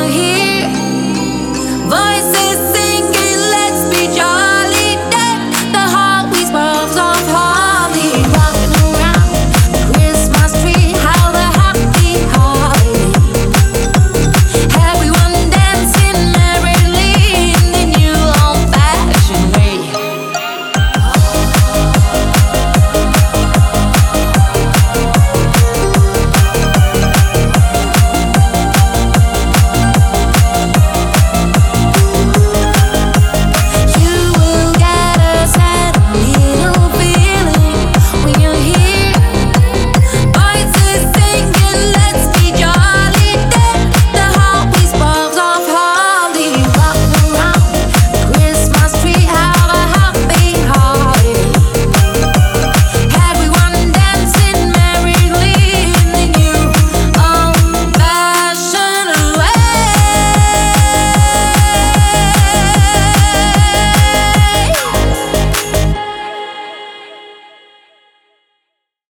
still here.